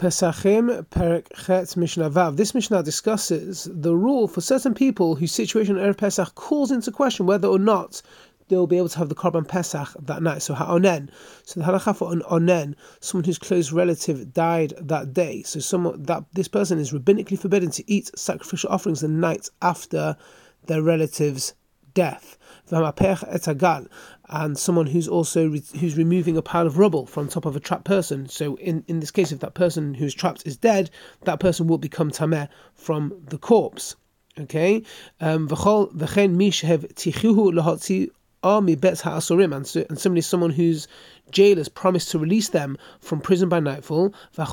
Pesachim Perek Chet Mishnah Vav. This Mishnah discusses the rule for certain people whose situation in Erev Pesach calls into question whether or not they'll be able to have the Korban Pesach that night. So ha'onen. So the halacha for an onen, someone whose close relative died that day. So someone that this person is rabbinically forbidden to eat sacrificial offerings the night after their relative's death. And someone who's also re- who's removing a pile of rubble from top of a trapped person. So in, in this case, if that person who's trapped is dead, that person will become tameh from the corpse. Okay. Um, army bets ha'asurim, and, and similarly someone whose jailers promised to release them from prison by nightfall, and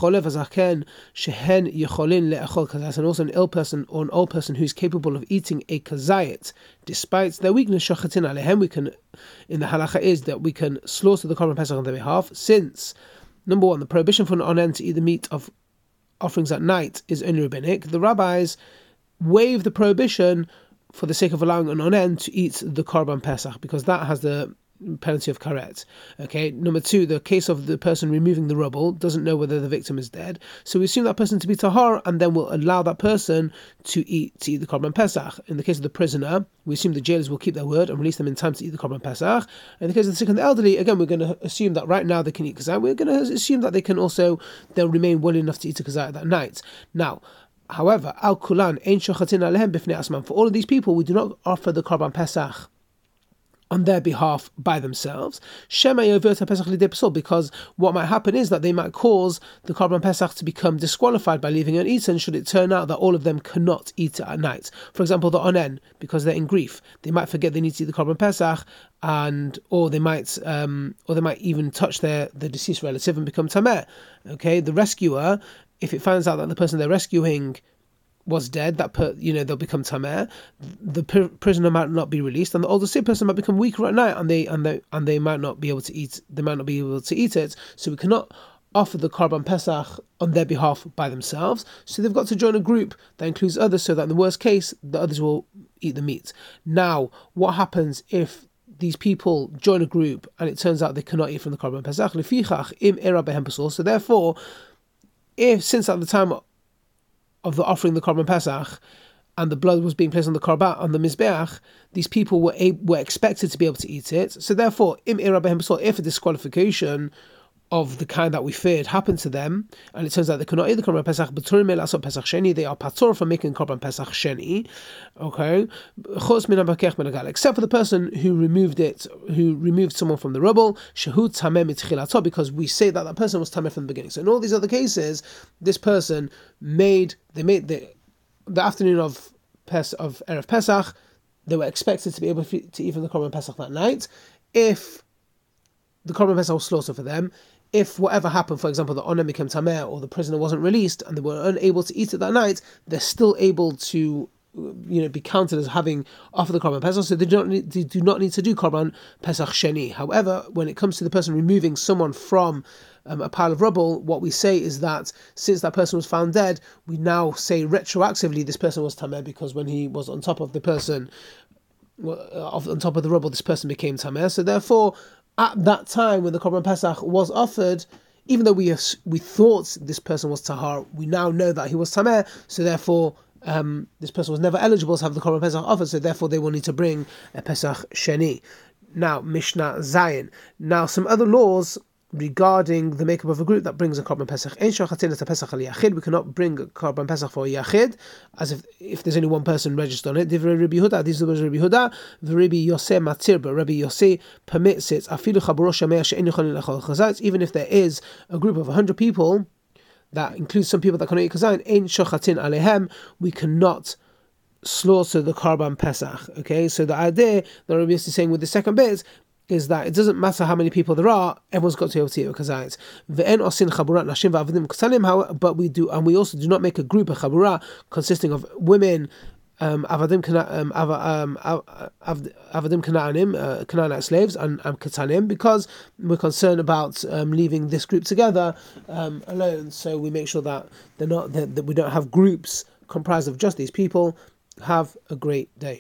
also an ill person or an old person who's capable of eating a kazayit, despite their weakness, alehem, we can, in the halacha is that we can slaughter the korban pesach on their behalf, since, number one, the prohibition for an onen to eat the meat of offerings at night is only rabbinic, the rabbis waive the prohibition for the sake of allowing an onen to eat the korban pesach because that has the penalty of karet. Okay. Number two, the case of the person removing the rubble doesn't know whether the victim is dead, so we assume that person to be tahar, and then we'll allow that person to eat to eat the korban pesach. In the case of the prisoner, we assume the jailers will keep their word and release them in time to eat the korban pesach. In the case of the sick and the elderly, again, we're going to assume that right now they can eat kazayit. We're going to assume that they can also they'll remain well enough to eat a kazayit that night. Now. However, al kulan ein shochatin alehem bifnei asman. For all of these people, we do not offer the korban pesach on their behalf by themselves. Because what might happen is that they might cause the korban pesach to become disqualified by leaving uneaten. Should it turn out that all of them cannot eat at night, for example, the onen, because they're in grief, they might forget they need to eat the korban pesach, and or they might um, or they might even touch their the deceased relative and become tameh. Okay, the rescuer if it finds out that the person they're rescuing was dead, that per, you know they'll become tameh. The per, prisoner might not be released, and the older sick person might become weaker at night, and they and they and they might not be able to eat. They might not be able to eat it. So we cannot offer the korban pesach on their behalf by themselves. So they've got to join a group that includes others, so that in the worst case, the others will eat the meat. Now, what happens if these people join a group and it turns out they cannot eat from the korban pesach? So therefore if since at the time of the offering the korban pesach and the blood was being placed on the korban on the mizbeach, these people were able, were expected to be able to eat it. So therefore, im if a disqualification of the kind that we feared happened to them, and it turns out they could not eat the korban pesach, but pesach sheni, they are patur for making korban pesach sheni. Okay, except for the person who removed it, who removed someone from the rubble, shehut tameh because we say that that person was tameh from the beginning. So in all these other cases, this person made they made the the afternoon of Pes of erev Pesach, they were expected to be able to eat from the korban pesach that night. If the korban pesach was slaughtered for them, if whatever happened, for example, the onen became tameh or the prisoner wasn't released and they were unable to eat it that night, they're still able to you know, be counted as having offered the korban pesach, so they do not need, they do not need to do korban pesach sheni. However, when it comes to the person removing someone from um, a pile of rubble, what we say is that since that person was found dead, we now say retroactively this person was tameh because when he was on top of the person, on top of the rubble, this person became tameh. So therefore, at that time when the Korban Pesach was offered, even though we we thought this person was tahar, we now know that he was tameh. So therefore, um, this person was never eligible to have the Korban Pesach offered. So therefore, they will need to bring a Pesach sheni. Now Mishnah Zayin. Now some other laws regarding the makeup of a group that brings a korban pesach. We cannot bring a korban pesach for a yachid, as if if there's only one person registered on it. Divrei Rabbi Huda, this is Rabbi Huda. The Rabbi Yosef matir, but Rabbi Yosef permits it. Even if there is a group of hundred people, that includes some people that cannot eat kazayit. Ein alehem. We cannot slaughter the korban pesach. Okay, so the idea that Rabbi Yosef is saying with the second bit is that it doesn't matter how many people there are, everyone's got to be able to eat kazayit. Ve'en but we do, and we also do not make a group, a chabura, consisting of women, um, avadim um, um, kanaanim, uh, Canaanite slaves, and, and katanim, because we're concerned about um, leaving this group together um, alone. So we make sure that they're not that, that we don't have groups comprised of just these people. Have a great day.